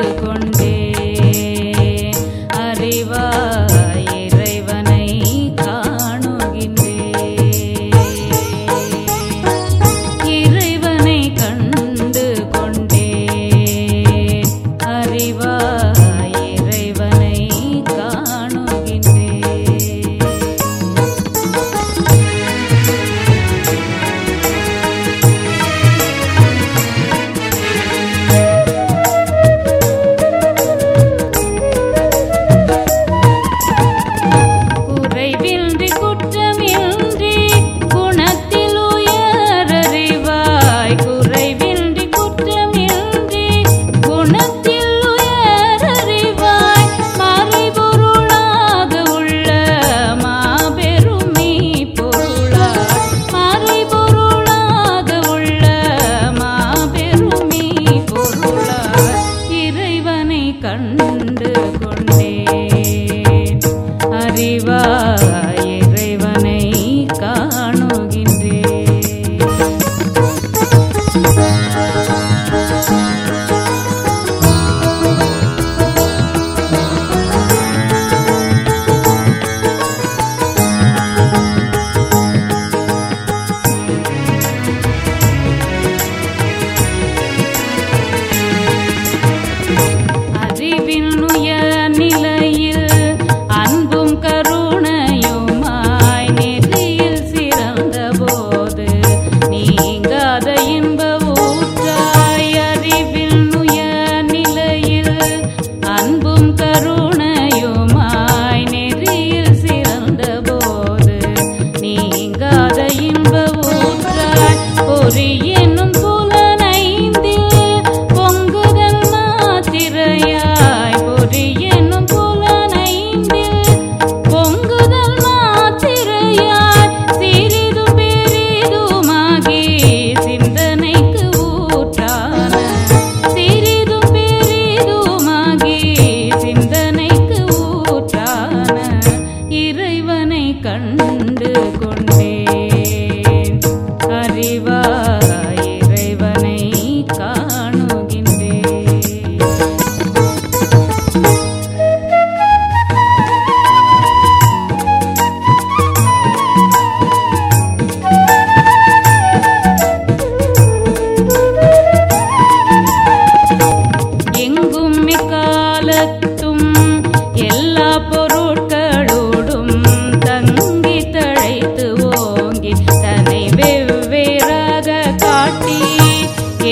alcohol.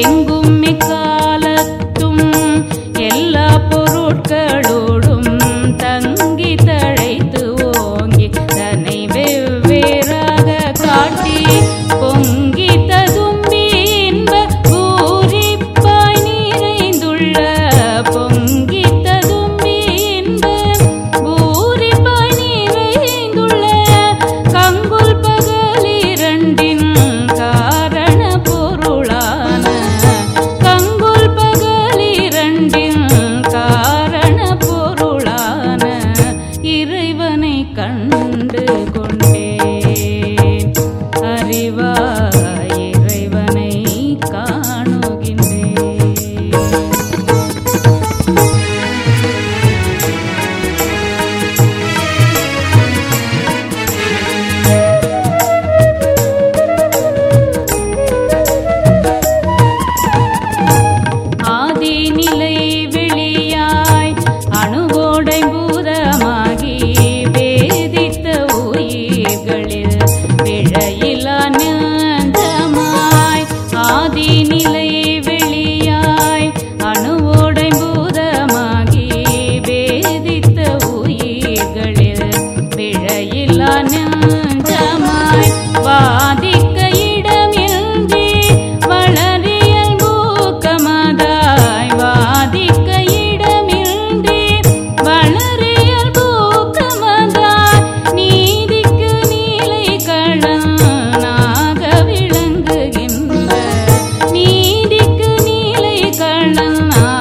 எங்கும் ना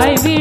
I will.